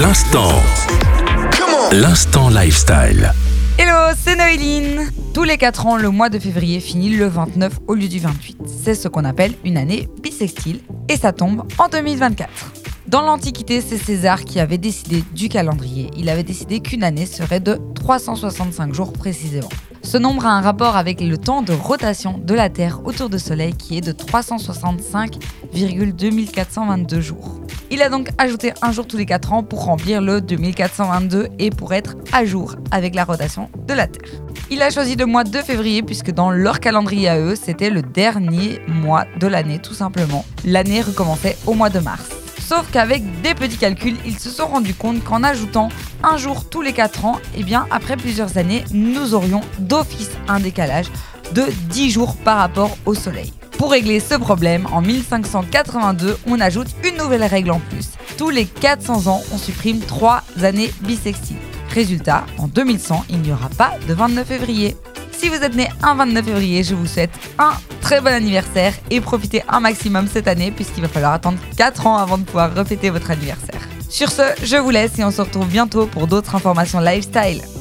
L'instant. L'instant lifestyle. Hello, c'est Noéline Tous les 4 ans, le mois de février finit le 29 au lieu du 28. C'est ce qu'on appelle une année bissextile et ça tombe en 2024. Dans l'Antiquité, c'est César qui avait décidé du calendrier. Il avait décidé qu'une année serait de 365 jours précisément. Ce nombre a un rapport avec le temps de rotation de la Terre autour du Soleil qui est de 365,2422 jours. Il a donc ajouté un jour tous les 4 ans pour remplir le 2422 et pour être à jour avec la rotation de la Terre. Il a choisi le mois de février puisque dans leur calendrier à eux, c'était le dernier mois de l'année tout simplement. L'année recommençait au mois de mars. Sauf qu'avec des petits calculs, ils se sont rendus compte qu'en ajoutant un jour tous les 4 ans, eh bien après plusieurs années, nous aurions d'office un décalage de 10 jours par rapport au Soleil. Pour régler ce problème, en 1582, on ajoute une nouvelle règle en plus. Tous les 400 ans, on supprime 3 années bissextiles. Résultat, en 2100, il n'y aura pas de 29 février. Si vous êtes né un 29 février, je vous souhaite un très bon anniversaire et profitez un maximum cette année puisqu'il va falloir attendre 4 ans avant de pouvoir refêter votre anniversaire. Sur ce, je vous laisse et on se retrouve bientôt pour d'autres informations lifestyle.